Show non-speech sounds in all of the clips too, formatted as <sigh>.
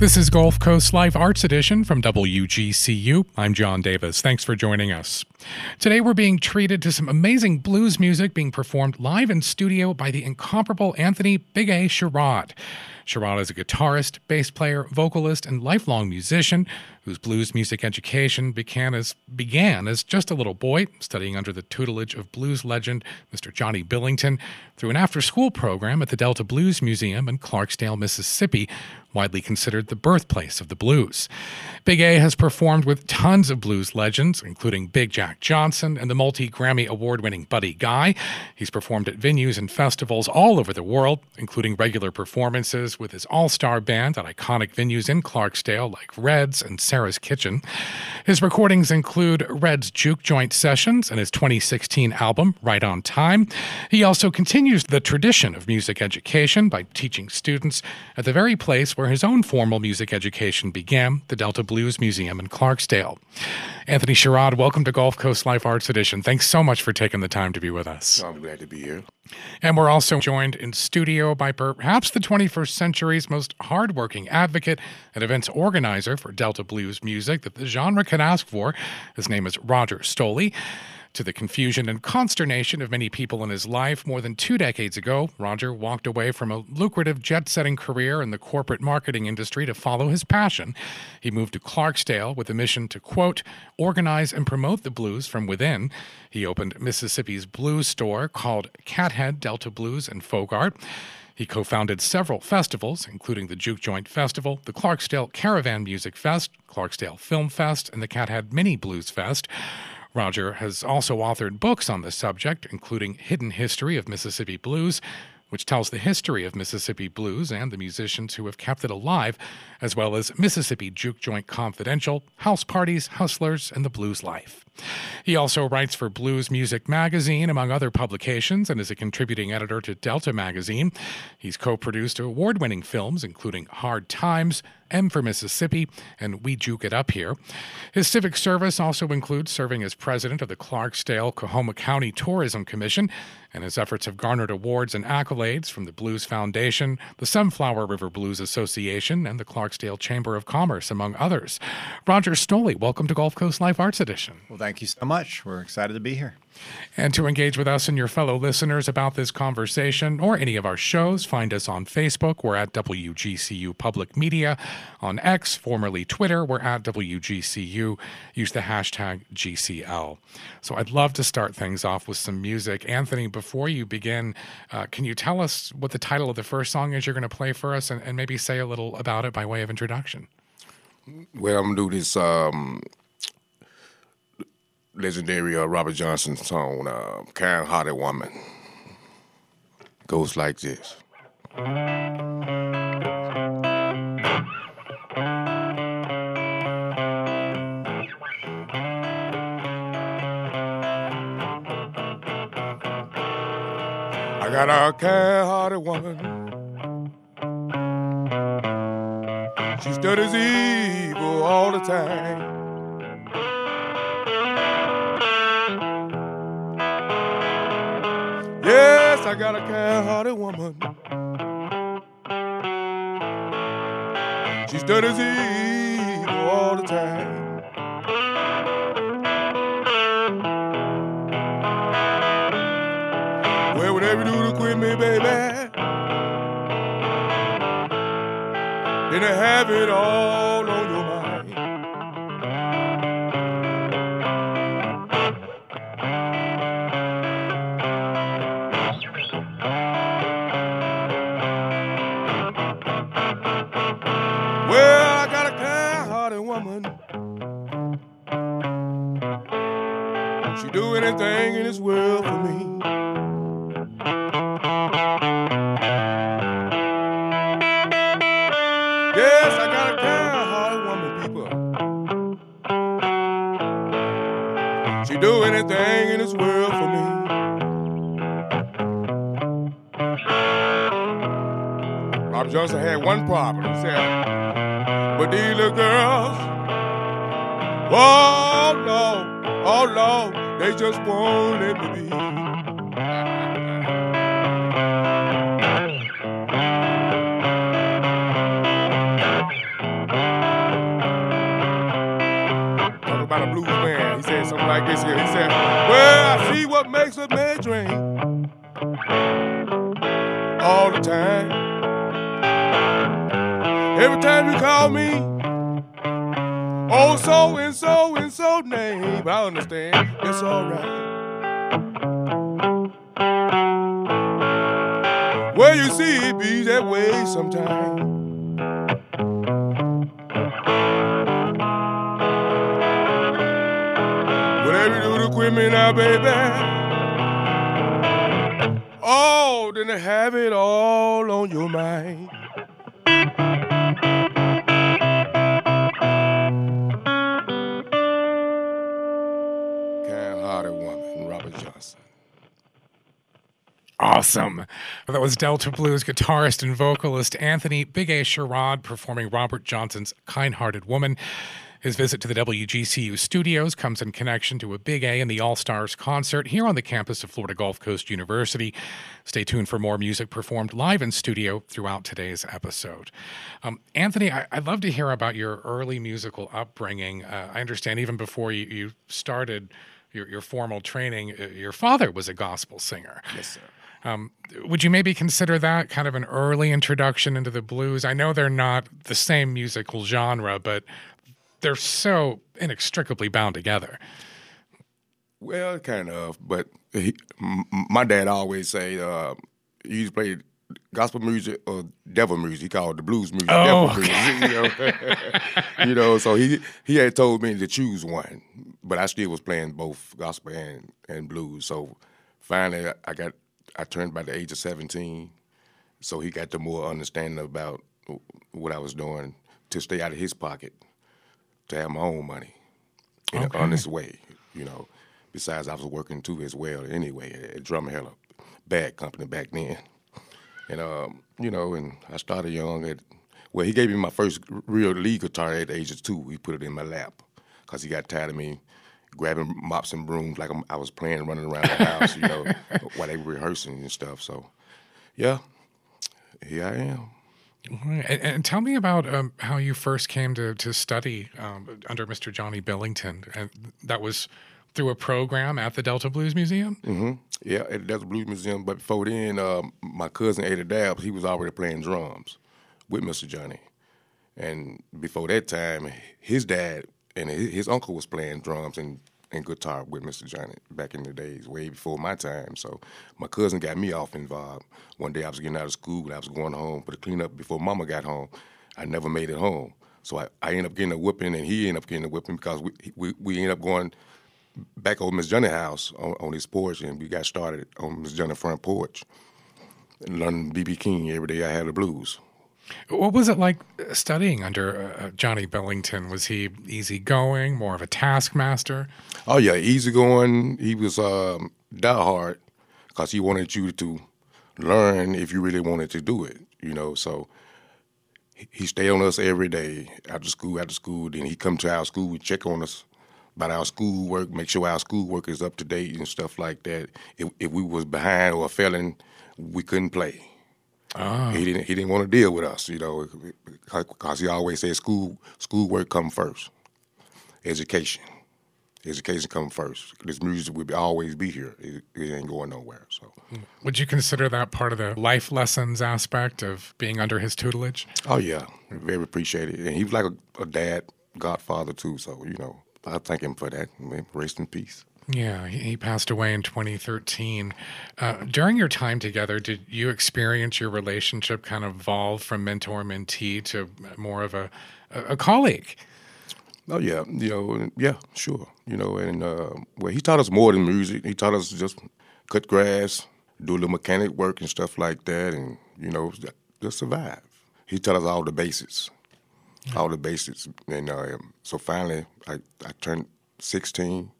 This is Gulf Coast Life Arts Edition from WGCU. I'm John Davis. Thanks for joining us. Today we're being treated to some amazing blues music being performed live in studio by the incomparable Anthony Big A Sherrod. Sherrod is a guitarist, bass player, vocalist, and lifelong musician whose blues music education began as, began as just a little boy, studying under the tutelage of blues legend Mr. Johnny Billington, through an after school program at the Delta Blues Museum in Clarksdale, Mississippi, widely considered the birthplace of the blues. Big A has performed with tons of blues legends, including Big Jack Johnson and the multi Grammy award winning Buddy Guy. He's performed at venues and festivals all over the world, including regular performances with his all star band at iconic venues in Clarksdale like Red's and Sarah's Kitchen. His recordings include Red's Juke Joint Sessions and his 2016 album, Right on Time. He also continues the tradition of music education by teaching students at the very place where his own formal music education began, the Delta Blues Museum in Clarksdale. Anthony Sherrod, welcome to Gulf Coast Life Arts Edition. Thanks so much for taking the time to be with us. Oh, I'm glad to be here. And we're also joined in studio by perhaps the 21st century's most hardworking advocate and events organizer for Delta Blues music that the genre can ask for. His name is Roger Stolle. To the confusion and consternation of many people in his life, more than two decades ago, Roger walked away from a lucrative jet setting career in the corporate marketing industry to follow his passion. He moved to Clarksdale with a mission to, quote, organize and promote the blues from within. He opened Mississippi's blues store called Cathead Delta Blues and Folk Art. He co founded several festivals, including the Juke Joint Festival, the Clarksdale Caravan Music Fest, Clarksdale Film Fest, and the Cathead Mini Blues Fest. Roger has also authored books on the subject, including Hidden History of Mississippi Blues, which tells the history of Mississippi blues and the musicians who have kept it alive, as well as Mississippi Juke Joint Confidential, House Parties, Hustlers, and the Blues Life. He also writes for Blues Music Magazine, among other publications, and is a contributing editor to Delta Magazine. He's co produced award winning films, including Hard Times, M for Mississippi, and We Juke It Up Here. His civic service also includes serving as president of the Clarksdale Coahoma County Tourism Commission, and his efforts have garnered awards and accolades from the Blues Foundation, the Sunflower River Blues Association, and the Clarksdale Chamber of Commerce, among others. Roger Stolle, welcome to Gulf Coast Life Arts Edition. Well, thank you so much. We're excited to be here. And to engage with us and your fellow listeners about this conversation or any of our shows, find us on Facebook. We're at WGCU Public Media. On X, formerly Twitter, we're at WGCU. Use the hashtag GCL. So I'd love to start things off with some music. Anthony, before you begin, uh, can you tell us what the title of the first song is you're going to play for us and, and, maybe say a little about it by way of introduction? Well, I'm going to do this. Um legendary uh, Robert Johnson song, uh, Kind Hearted Woman. Goes like this. I got a kind hearted woman. She studies evil all the time. I got a kind-hearted woman. She studies evil all the time. Well, whatever you do to quit me, baby, then I have it all this world for me. Yes, I got a kind-hearted woman, people. She do anything in this world for me. Robert Johnson had one problem. He said, but these little girls, oh they just won't let me be. Talk about a blues man. He said something like this here. He said, Well, I see what makes a man drink all the time. Every time you call me oh, so and so and so name. I understand, it's alright. Well, you see, it be that way sometimes. Whatever you do to quit me now, baby. Oh, then have it all on your mind. Awesome. That was Delta Blues guitarist and vocalist Anthony Big A Sherrod performing Robert Johnson's Kind Hearted Woman. His visit to the WGCU studios comes in connection to a Big A and the All Stars concert here on the campus of Florida Gulf Coast University. Stay tuned for more music performed live in studio throughout today's episode. Um, Anthony, I- would love to hear about your early musical upbringing. Uh, I understand even before you, you started your, your formal training, uh, your father was a gospel singer. Yes, sir. Um, would you maybe consider that kind of an early introduction into the blues? I know they're not the same musical genre, but they're so inextricably bound together. Well, kind of, but he, m- my dad always say uh, he used to play gospel music or devil music. He called it the blues music. Oh, devil music, you know? <laughs> you know, so he he had told me to choose one, but I still was playing both gospel and, and blues. So finally, I got I turned by the age of seventeen, so he got the more understanding about what I was doing to stay out of his pocket, to have my own money in Okay. an honest way, you know. Besides, I was working too as well anyway at Drumheller Bag Company back then. And, um, you know, and I started young. At, well, he gave me my first real lead guitar at the age of two. He put it in my lap because he got tired of me grabbing mops and brooms like I'm, I was playing, running around the house, you know, <laughs> while they were rehearsing and stuff. So, yeah, here I am. And, and tell me about um, how you first came to, to study um, under Mr. Johnny Billington. And that was through a program at the Delta Blues Museum? hmm Yeah, at the Delta Blues Museum. But before then, um, my cousin Ada Dabbs, he was already playing drums with Mr. Johnny. And before that time, his dad and his, uncle was playing drums and, and guitar with Mr. Johnny back in the days, way before my time. So my cousin got me off involved. One day I was getting out of school and I was going home for the cleanup before Mama got home. I never made it home. So I, I ended up getting a whipping and he ended up getting a whipping because we, we, we ended up going back over Miss Johnny's house on, on his porch, and we got started on Miss Johnny's front porch, and learning BB King every day. I had the blues. What was it like uh, studying under uh, Johnny Billington? Was he easygoing, more of a taskmaster? Oh yeah, easygoing. He was um, diehard because he wanted you to learn if you really wanted to do it. You know, so he- stayed on us every day after school. After school, then he come to our school, check on us about our schoolwork, make sure our schoolwork is up to date and stuff like that. If, if we was behind or failing, we couldn't play. Ah. He didn't. He didn't want to deal with us, you know, because he always said school schoolwork come first, education, education come first. This music will be, always be here. It, it ain't going nowhere. So, hmm. Would you consider that part of the life lessons aspect of being under his tutelage? oh yeah, very appreciated. And he was like a, a dad, godfather too. So you know, I thank him for that. Rest in peace. Yeah, he, passed away in 2013. Uh, during your time together, did you experience your relationship kind of evolve from mentor mentee to more of a, a, colleague? Oh yeah, you know, yeah, sure. You know, and uh, well, he taught us more than music. He taught us just cut grass, do a little mechanic work and stuff like that, and you know, just survive. He taught us all the basics, all the basics. And uh, so finally, I, I turned sixteen,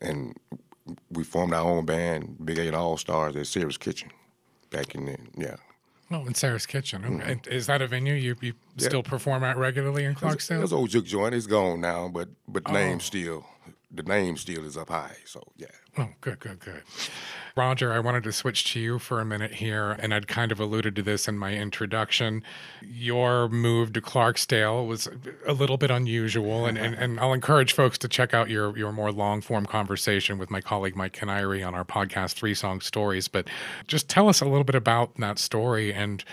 and we formed our own band, Big A All Stars at Sarah's Kitchen, back in then. Yeah. Oh, in Sarah's Kitchen. Okay. And Is that a venue you, you still perform at regularly in That's Clarksdale? old juke joint. It's gone now, but but Oh. name still the name still is up high. So yeah. Oh, good, good, good. Roger, I wanted to switch to you for a minute here, and I'd kind of alluded to this in my introduction. Your move to Clarksdale was a little bit unusual, and, and, and I'll encourage folks to check out your, your more long form conversation with my colleague Mike Kiniry on our podcast, Three Song Stories. But just tell us a little bit about that story and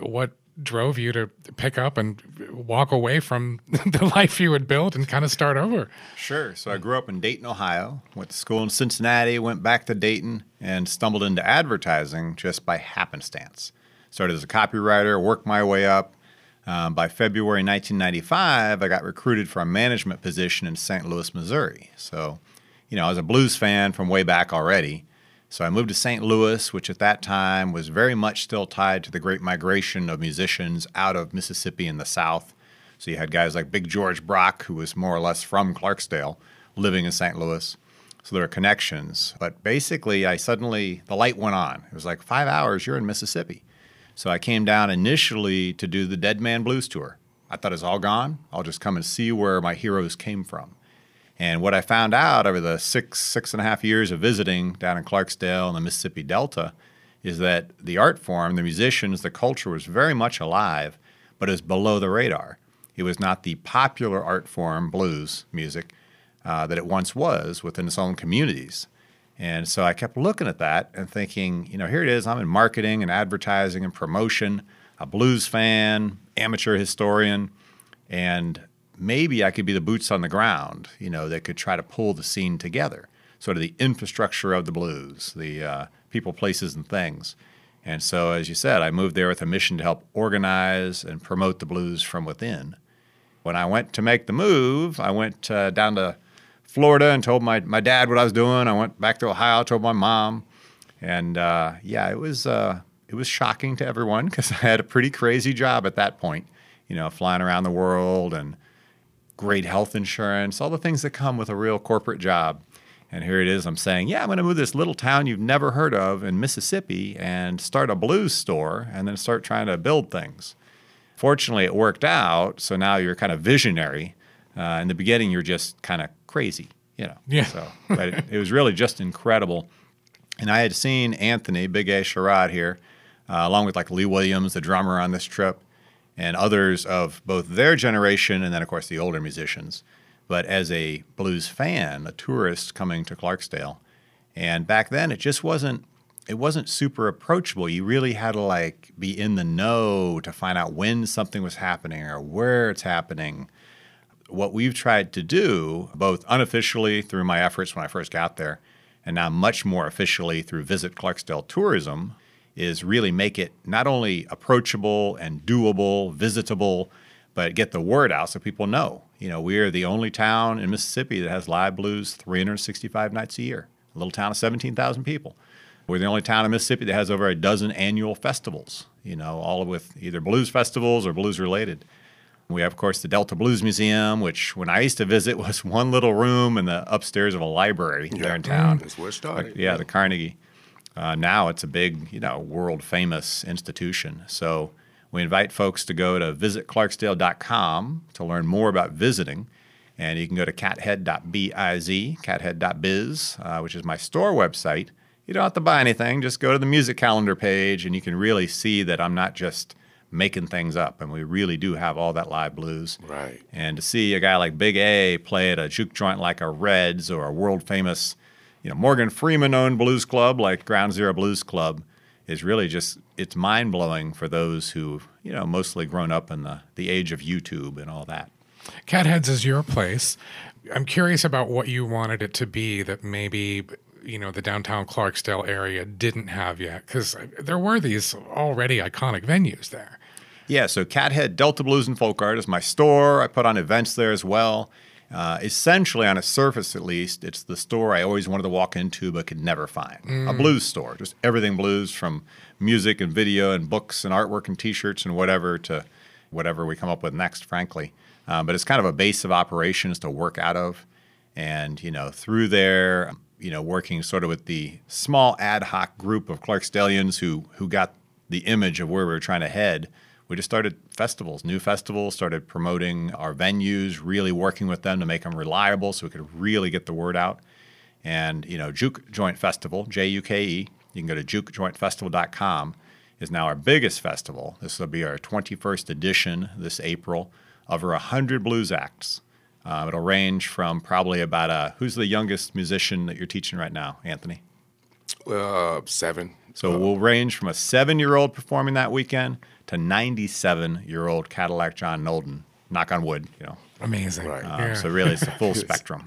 what drove you to pick up and walk away from <laughs> the life you had built and kind of start over? Sure. So I grew up in Dayton, Ohio, went to school in Cincinnati, went back to Dayton, and stumbled into advertising just by happenstance. Started as a copywriter, worked my way up. Um, by February 1995, I got recruited for a management position in St. Louis, Missouri. So, you know, I was a blues fan from way back already. So I moved to St. Louis, which at that time was very much still tied to the great migration of musicians out of Mississippi in the South. So you had guys like Big George Brock, who was more or less from Clarksdale, living in St. Louis. So there were connections. But basically, I suddenly, the light went on. It was like five hours, you're in Mississippi. So I came down initially to do the Dead Man Blues Tour. I thought it's all gone. I'll just come and see where my heroes came from. And what I found out over the six, six and a half years of visiting down in Clarksdale and the Mississippi Delta is that the art form, the musicians, the culture was very much alive, but is below the radar. It was not the popular art form, blues music, uh, that it once was within its own communities. And so I kept looking at that and thinking, you know, here it is. I'm in marketing and advertising and promotion, a blues fan, amateur historian, and maybe I could be the boots on the ground, you know, that could try to pull the scene together, sort of the infrastructure of the blues, the uh, people, places, and things. And so, as you said, I moved there with a mission to help organize and promote the blues from within. When I went to make the move, I went uh, down to Florida and told my, my dad what I was doing. I went back to Ohio, told my mom. And uh, yeah, it was, uh, it was shocking to everyone <laughs> because I had a pretty crazy job at that point, you know, flying around the world and great health insurance, all the things that come with a real corporate job. And here it is. I'm saying, yeah, I'm going to move this little town you've never heard of in Mississippi and start a blues store and then start trying to build things. Fortunately, it worked out. So now you're kind of visionary. Uh, in the beginning, you're just kind of crazy, you know. Yeah. So, but it, it, was really just incredible. And I had seen Anthony, Big A Sherrod here, uh, along with like Lee Williams, the drummer on this trip and others of both their generation and then, of course, the older musicians. But as a blues fan, a tourist coming to Clarksdale, and back then it just wasn't it wasn't super approachable. You really had to like be in the know to find out when something was happening or where it's happening. What we've tried to do, both unofficially through my efforts when I first got there, and now much more officially through Visit Clarksdale Tourism, is really make it not only approachable and doable, visitable, but get the word out so people know. You know, we are the only town in Mississippi that has live blues 365 nights a year. A little town of 17,000 people. We're the only town in Mississippi that has over a dozen annual festivals, you know, all with either blues festivals or blues related. We have, of course, the Delta Blues Museum, which when I used to visit <laughs> was one little room in the upstairs of a library yeah. there in town. That's where it started. Like, yeah, the Carnegie. Uh, now it's a big, you know, world famous institution. So we invite folks to go to visitclarksdale.com to learn more about visiting. And you can go to cathead.biz, cathead.biz, uh, which is my store website. You don't have to buy anything, just go to the music calendar page and you can really see that I'm not just making things up. And we really do have all that live blues. Right. And to see a guy like Big A play at a juke joint like a Reds or a world famous you know, Morgan Freeman owned blues club like Ground Zero Blues Club is really just it's mind blowing for those who you know mostly grown up in the the age of YouTube and all that. Catheads is your place. I'm curious about what you wanted it to be that maybe you know the downtown Clarksdale area didn't have yet because there were these already iconic venues there. Yeah, so Cathead Delta Blues and Folk Art is my store. I put on events there as well. Uh, essentially, on a surface at least, it's the store I always wanted to walk into but could never find. Mm. A blues store, just everything blues from music and video and books and artwork and t shirts and whatever to whatever we come up with next, frankly. Uh, but it's kind of a base of operations to work out of. And, you know, through there, you know, working sort of with the small ad hoc group of Clarksdalians who, who got the image of where we were trying to head we just started festivals, new festivals, started promoting our venues, really working with them to make them reliable so we could really get the word out. And, you know, Juke Joint Festival, J U K E, you can go to jukejointfestival.com, is now our biggest festival. This will be our 21st edition this April. Over 100 blues acts. Uh, it'll range from probably about a, who's the youngest musician that you're teaching right now, Anthony? Uh, seven. So we'll range from a seven year old performing that weekend to 97 year old Cadillac John Nolden. Knock on wood, you know. Amazing. Right. Um, Yeah. So really, it's a <laughs> full spectrum.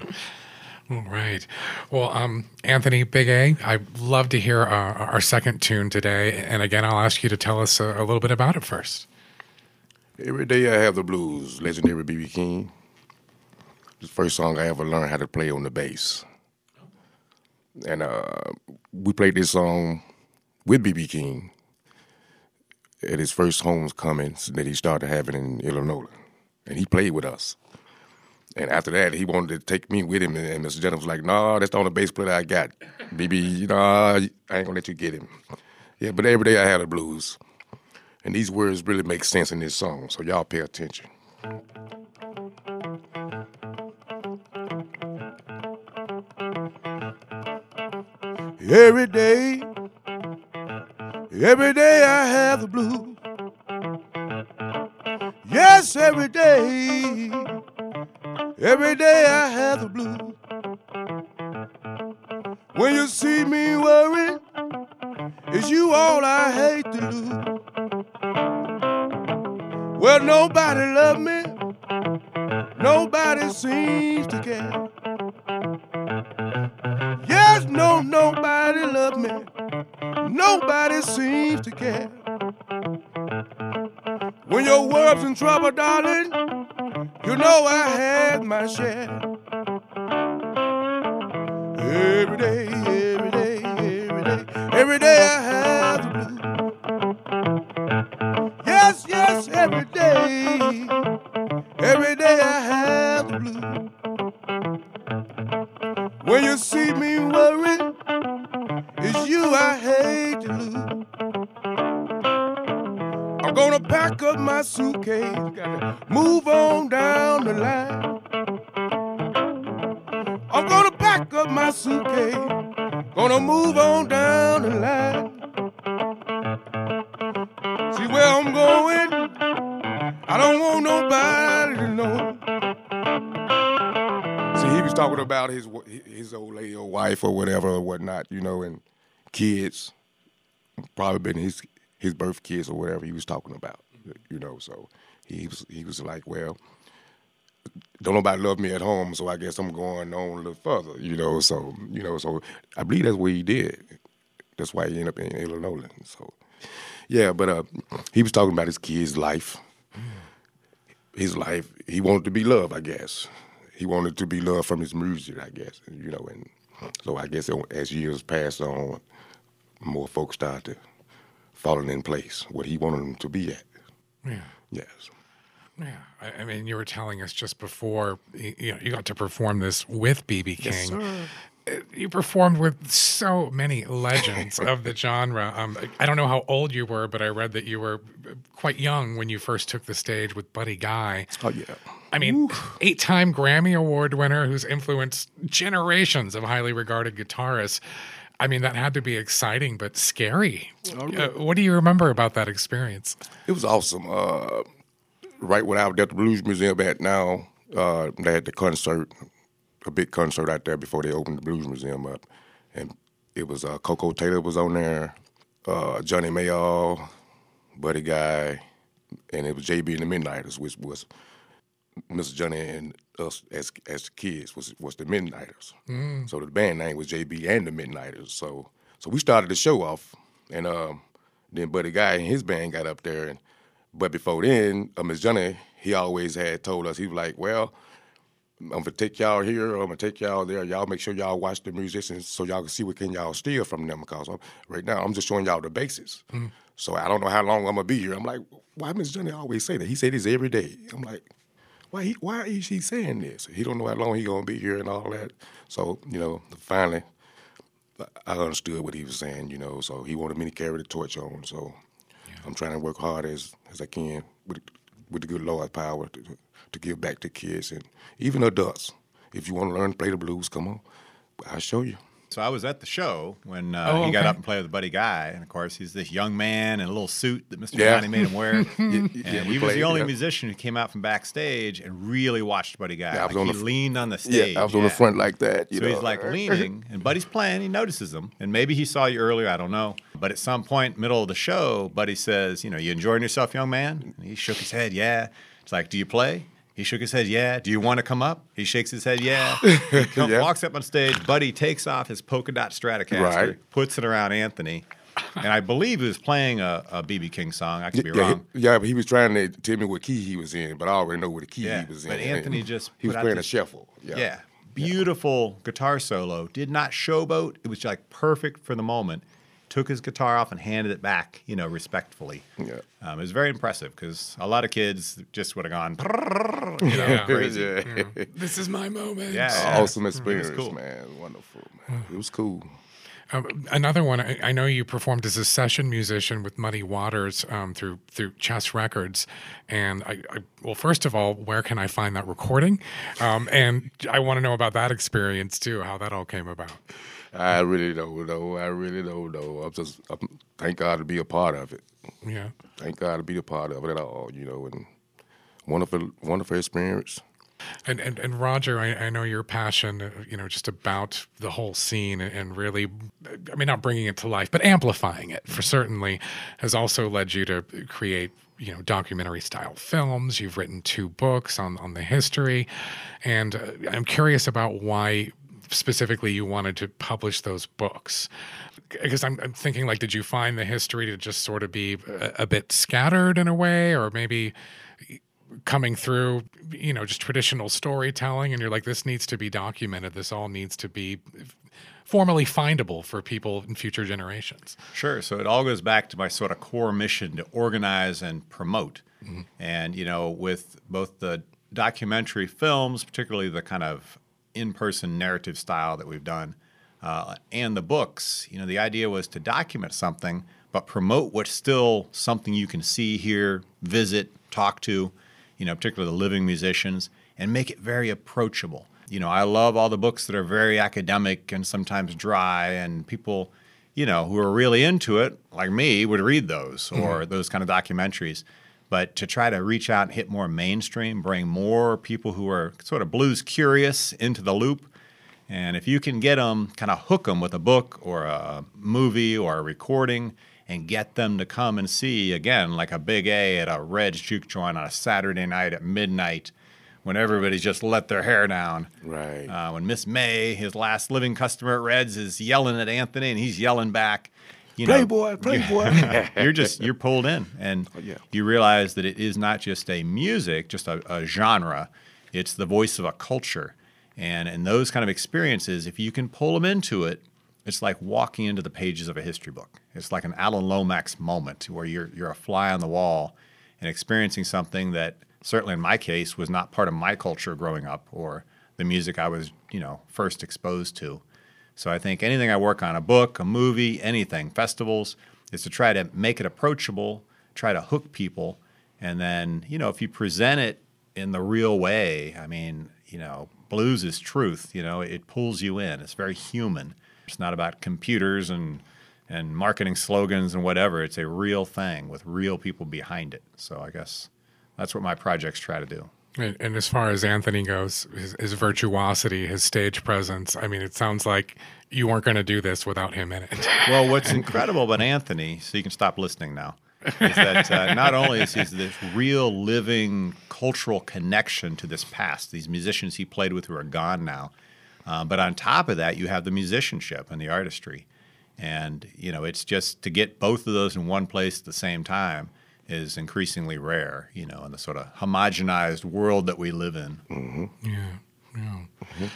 All right. Well, um, Anthony Big A, I'd love to hear uh, our second tune today. And again, I'll ask you to tell us a, a little bit about it first. Every day I have the blues, legendary BB King. The first song I ever learned how to play on the bass. And uh, we played this song with BB King at his first homecoming that he started having in Indianola. And he played with us. And after that, he wanted to take me with him. And Mr. Jennings was like, no, that's the only bass player I got. BB, know, I ain't to let you get him. Yeah, but every day I had the blues. And these words really make sense in this song, so y'all pay attention. Every day, every day I have the blues. Yes, every day, every day I have the blues. When you see me worried, it's you all I hate to lose. Well, nobody love me. Nobody seems to care. Nobody seems to care. When your world's in trouble, darling, you know I had my share. Every day, every day, every day, every day I up my suitcase, move on down the line. I'm gonna pack up my suitcase, gonna move on down the line. See where I'm going? I don't want nobody to know. See, he was talking about his his old lady or wife or whatever or whatnot, you know, and kids. Probably been his his birth kids or whatever he was talking about, you know. So he was he was like, well, don't nobody love me at home, so I guess I'm going on a little further, you know. So you know, so I believe that's what he did. That's why he ended up in Indianola. So yeah, but uh, he was talking about his kid's life. His life, he wanted to be loved, I guess. He wanted to be loved from his music, I guess, you know. And so I guess as years passed on, more folks started falling in place what he wanted them to be at. Yeah. Yes. Yeah. I, I mean, you were telling us just before you know you got to perform this with BB King. Uh, You performed with so many legends of the genre. Um, I don't know how old you were, but I read that you were quite young when you first took the stage with Buddy Guy. Oh yeah. I mean, eight time Grammy Award winner who's influenced generations of highly regarded guitarists. I mean, that had to be exciting, but scary. Uh, what do you remember about that experience? It was awesome. Uh, right when I was at the Blues Museum at now, uh, they had the concert, a big concert out there before they opened the Blues Museum up, and it was uh, Koko Taylor was on there, uh, Johnny Mayall, Buddy Guy, and it was JB and the Midnighters, which was Mr. Johnny and us as as kids was was the Midnighters. So the band name was JB and the Midnighters. So so we started the show off, and um, then Buddy Guy and his band got up there, and but before then, uh, Miss Johnny he always had told us he was like, well. I'm gonna take y'all here, I'm gonna take y'all there. Y'all make sure y'all watch the musicians so y'all can see what can y'all steal from them. Because I'm, right now, I'm just showing y'all the basics. So I don't know how long I'm gonna be here. I'm like, why Miss Johnny always say that? He said this every day. I'm like, why he, why is he saying this? He don't know how long he gonna be here and all that. So you know, finally, I understood what he was saying. You know, so he wanted me to carry the torch on. So I'm trying to work hard as as I can with with the good Lord's power to, to give back to kids and even adults. If you want to learn to play the blues, come on, I'll show you. So I was at the show when uh, Oh, he got okay. up and played with Buddy Guy, and of course he's this young man in a little suit that Mr. Yeah. Johnny made him wear. <laughs> And yeah, we he was the only yeah. musician who came out from backstage and really watched Buddy Guy. Yeah, I was Like, on he the leaned on the stage. Yeah, I was on the front like that. You So know. he's like leaning, and Buddy's playing. He notices him, and maybe he saw you earlier. I don't know. But at some point, middle of the show, Buddy says, "You know, you enjoying yourself, young man?" And he shook his head. Yeah. It's like, "Do you play?" He shook his head. Yeah. Do you want to come up? He shakes his head. Yeah. <laughs> He Yeah. walks up on stage. Buddy takes off his polka dot Stratocaster, Right. puts it around Anthony, and I believe he was playing a, a BB King song. I could be yeah, wrong. he, yeah, but he was trying to tell me what key he was in, but I already know what the key Yeah, he was in. but Anthony just he was playing this- a shuffle. Yeah. Yeah. Beautiful guitar solo. Did not showboat. It was like perfect for the moment. Took his guitar off and handed it back, you know, respectfully. Yeah. Um, it was very impressive because a lot of kids just would have gone, <laughs> you know, Yeah. crazy. Yeah. This is my moment. Yeah. awesome experience, cool. man. Wonderful, man. It was cool. Um, another one. I, I know you performed as a session musician with Muddy Waters um, through through Chess Records, and I, I well, first of all, where can I find that recording? Um, and I want to know about that experience too, how that all came about. I really don't know. I really don't know. I'm just I'm, thank God to be a part of it. Yeah. Thank God to be a part of it at all. You know, and wonderful, wonderful experience. And, and and Roger, I, I know your passion, uh, you know, just about the whole scene and, really, I mean, not bringing it to life, but amplifying it for certainly has also led you to create, you know, documentary style films. You've written two books on on the history, and uh, I'm curious about why specifically you wanted to publish those books. Because I'm, I'm thinking, like, did you find the history to just sort of be a, a bit scattered in a way, or maybe coming through, you know, just traditional storytelling, and you're like, this needs to be documented. This all needs to be formally findable for people in future generations. Sure. So it all goes back to my sort of core mission to organize and promote. Mm-hmm. And, you know, with both the documentary films, particularly the kind of in person narrative style that we've done, uh, and the books, you know, the idea was to document something, but promote what's still something you can see, hear, visit, talk to, you know, particularly the living musicians, and make it very approachable. You know, I love all the books that are very academic and sometimes dry, and people, you know, who are really into it, like me, would read those or those kind of documentaries. But to try to reach out and hit more mainstream, bring more people who are sort of blues curious into the loop. And if you can get them, kind of hook them with a book or a movie or a recording and get them to come and see, again, like a big A at a Red's Juke Joint on a Saturday night at midnight when everybody's just let their hair down. Right. Uh, when Miss May, his last living customer at Red's, is yelling at Anthony and he's yelling back. You know, Playboy, <laughs> Playboy. <laughs> you're just you're pulled in. And oh, yeah. you realize that it is not just a music just a, a genre. It's the voice of a culture. And in those kind of experiences if you can pull them into it it's like walking into the pages of a history book. It's like an alan lomax moment where you're you're a fly on the wall and experiencing something that certainly in my case was not part of my culture growing up or the music i was you know first exposed to so I think anything I work on, a book, a movie, anything, festivals, is to try to make it approachable, try to hook people, and then you know if you present it in the real way, I mean, you know, blues is truth. You know, it pulls you in. It's very human. It's not about computers and and marketing slogans and whatever. It's a real thing with real people behind it. So I guess that's what my projects try to do. And, and as far as Anthony goes, his, his virtuosity, his stage presence, I mean, it sounds like you weren't going to do this without him in it. <laughs> Well, what's <laughs> incredible about Anthony, so you can stop listening now, is that uh, not only is he this real living cultural connection to this past, these musicians he played with who are gone now, uh, but on top of that, you have the musicianship and the artistry. And, you know, it's just to get both of those in one place at the same time is increasingly rare, you know, in the sort of homogenized world that we live in. Yeah, yeah.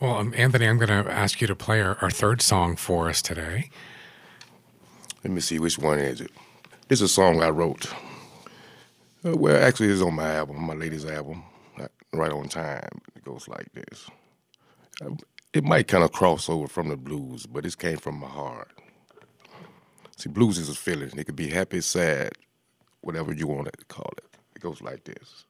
Well, um, Anthony, I'm going to ask you to play our, our third song for us today. Let me see which one is it. This is a song I wrote. Uh, well, actually, it's on my album, my latest album, uh, right on time. It goes like this. Uh, It might kind of cross over from the blues, but this came from my heart. See, blues is a feeling. It could be happy, sad, whatever you want to call it. It goes like this.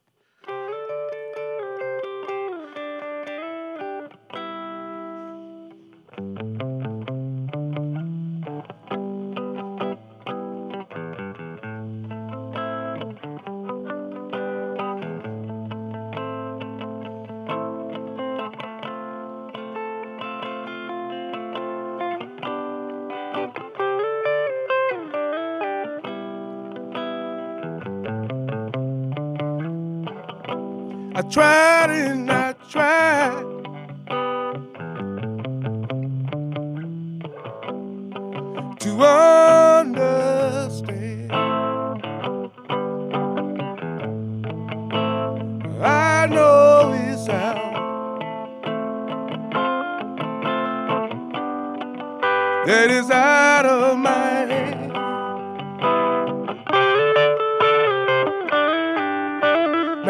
Tried and I tried. To understand. I know it's out. That is out of my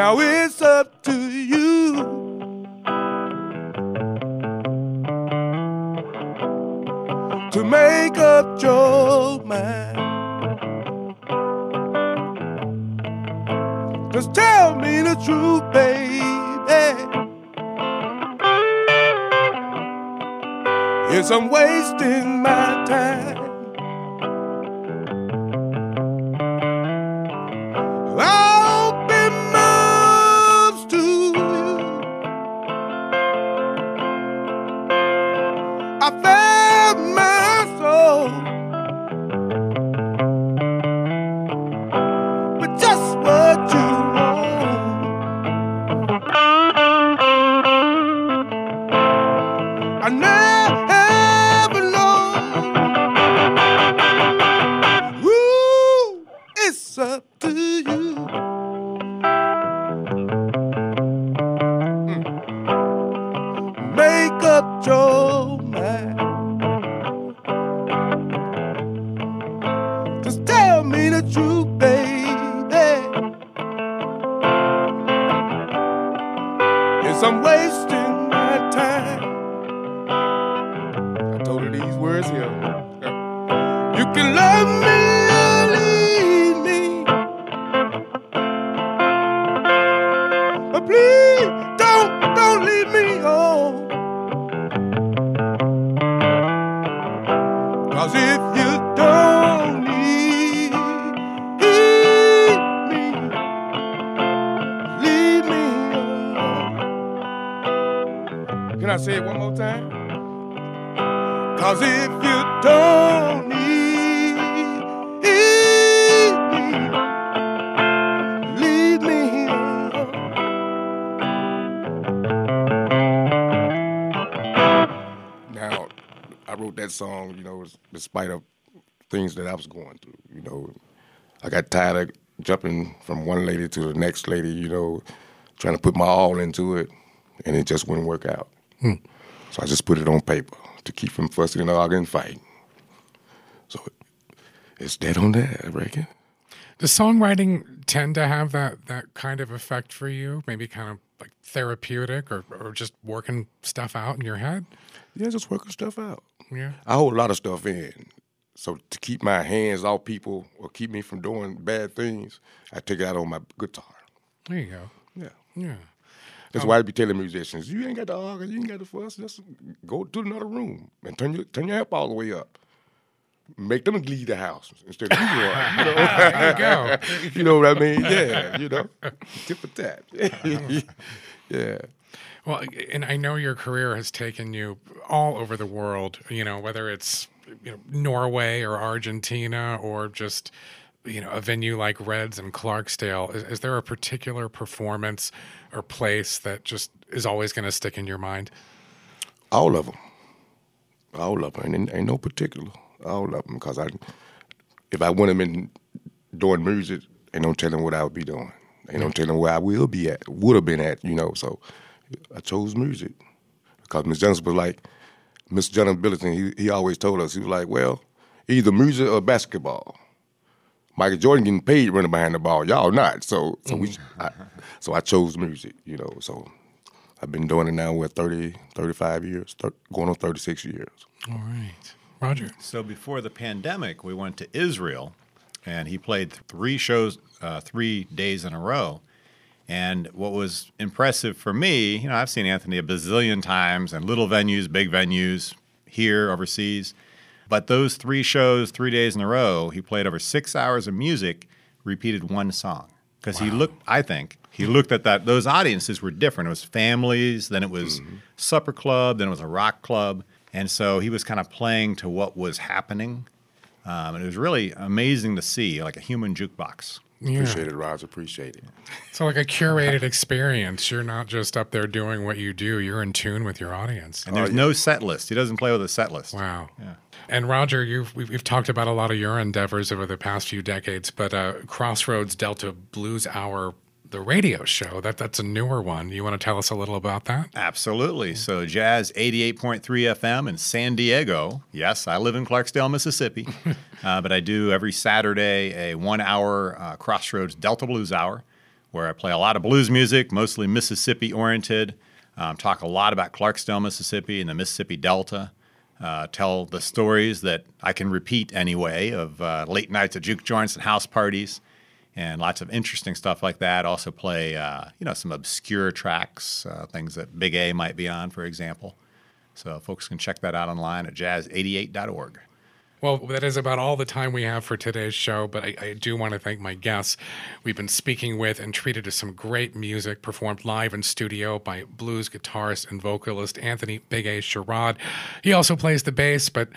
Now it's up to you. To make up your mind. Just tell me the truth, baby. Yes, I'm wasting my that song, you know, despite of things that I was going through. You know, I got tired of jumping from one lady to the next lady. You know, trying to put my all into it, and it just wouldn't work out. Hmm. So I just put it on paper to keep from fussing and arguing and fighting. So it's dead on that, I reckon. Does songwriting tend to have that that kind of effect for you? Maybe kind of like therapeutic or, or just working stuff out in your head? Yeah, just working stuff out. Yeah. I hold a lot of stuff in. So to keep my hands off people or keep me from doing bad things, I take it out on my guitar. There you go. Yeah. Yeah. That's um, why I be telling musicians, you ain't got the argue, you ain't got the fuss. Just go to another room and turn your turn your amp all the way up. Make them leave the house instead of you. <laughs> are, you know? There you go. <laughs> you know what I mean? Yeah, you know, tip for tat. <laughs> yeah. Well, and I know your career has taken you all over the world, you know, whether it's you know, Norway or Argentina or just you know a venue like Reds and Clarksdale. Is, is there a particular performance or place that just is always going to stick in your mind? All of them. All of them. Ain't, ain't no particular. All of them. Because I, if I wouldn't have been doing music, ain't no telling what I would be doing. Ain't no telling where I will be at, would have been at, you know. So I chose music. Because Miss Johnson was like, Miss Jonathan Billington, he, he always told us, he was like, well, either music or basketball. Michael Jordan getting paid running behind the ball, y'all not. So so we I, so I chose music, you know. So I've been doing it now with 30, 35 years, thir- going on 36 years. All right, Roger. So before the pandemic, we went to Israel and he played three shows, uh, three days in a row. And what was impressive for me, you know, I've seen Anthony a bazillion times and little venues, big venues, here, overseas. But those three shows, three days in a row, he played over six hours of music, repeated one song. Because he looked, I think, he looked at that. Those audiences were different. It was families, then it was Mm-hmm. supper club, then it was a rock club. And so he was kind of playing to what was happening. Um, and it was really amazing to see, like a human jukebox. Yeah. Appreciate it, Roger. Appreciate it. So, like a curated experience. You're not just up there doing what you do, you're in tune with your audience. And there's no set list. He doesn't play with a set list. Wow. Yeah. And Roger, you've we've, we've talked about a lot of your endeavors over the past few decades, but uh, Crossroads Delta Blues Hour, the radio show, that that's a newer one. You want to tell us a little about that? Absolutely. So, Jazz 88.3 FM in San Diego. Yes, I live in Clarksdale, Mississippi, <laughs> uh, but I do every Saturday a one hour uh, Crossroads Delta Blues Hour where I play a lot of blues music, mostly Mississippi oriented. Um, talk a lot about Clarksdale, Mississippi and the Mississippi Delta. Uh, tell the stories that I can repeat anyway of uh, late nights at juke joints and house parties and lots of interesting stuff like that. Also play, uh, you know, some obscure tracks, uh, things that Big A might be on, for example. So folks can check that out online at jazz88.org. Well, that is about all the time we have for today's show, but I, I do want to thank my guests. We've been speaking with and treated to some great music performed live in studio by blues guitarist and vocalist Anthony Big A Sherrod. He also plays the bass, but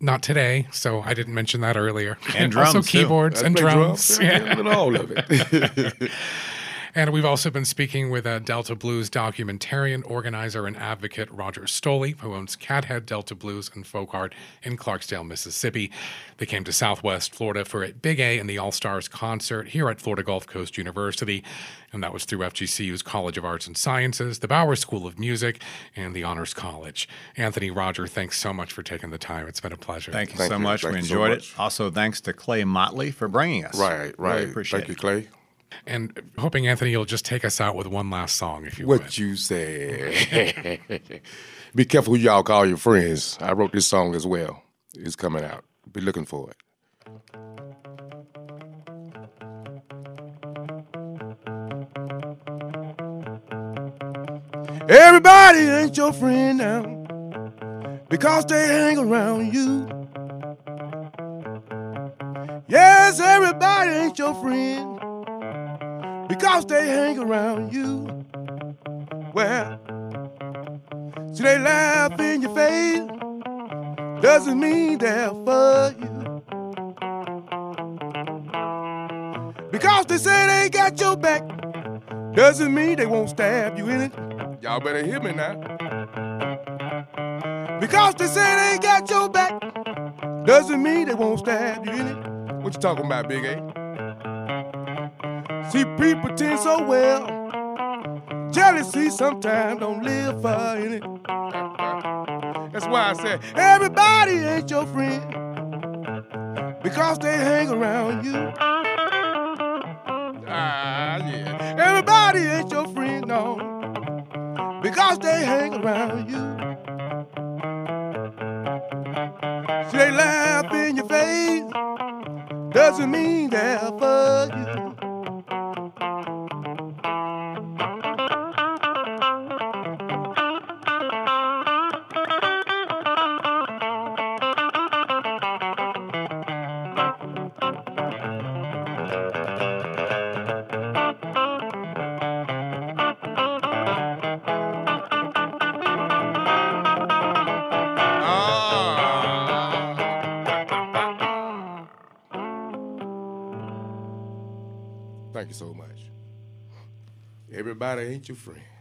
not today, so I didn't mention that earlier. And <laughs> also drums, too. keyboards and drums. Yeah, Yeah. and all of it. <laughs> And we've also been speaking with a Delta Blues documentarian, organizer, and advocate Roger Stolle, who owns Cathead Delta Blues and Folk Art in Clarksdale, Mississippi. They came to Southwest Florida for a Big A and the All Stars concert here at Florida Gulf Coast University, and that was through FGCU's College of Arts and Sciences, the Bower School of Music, and the Honors College. Anthony Roger, thanks so much for taking the time. It's been a pleasure. Thank you Thank so you. much. Thank we you so enjoyed much. it. Also, thanks to Clay Motley for bringing us. right, right. Really appreciate Thank you. Clay. And hoping Anthony you'll just take us out with one last song, if you would. What you say? <laughs> Be careful who y'all call your friends. I wrote this song as well. It's coming out. Be looking for it. Everybody ain't your friend now because they hang around you. Yes, everybody ain't your friend because they hang around you. Well, see, they laugh in your face, doesn't mean they're for you. Because they say they got your back, doesn't mean they won't stab you in it. Y'all better hear me now. Because they say they got your back, doesn't mean they won't stab you in it. What you talking about, Big A? See, people pretend so well. Jealousy sometimes don't live for it. That's why I said everybody ain't your friend because they hang around you. Ah, yeah. Everybody ain't your friend, no, because they hang around you. See, they laugh in your face, doesn't mean they're for you. Everybody ain't your friend.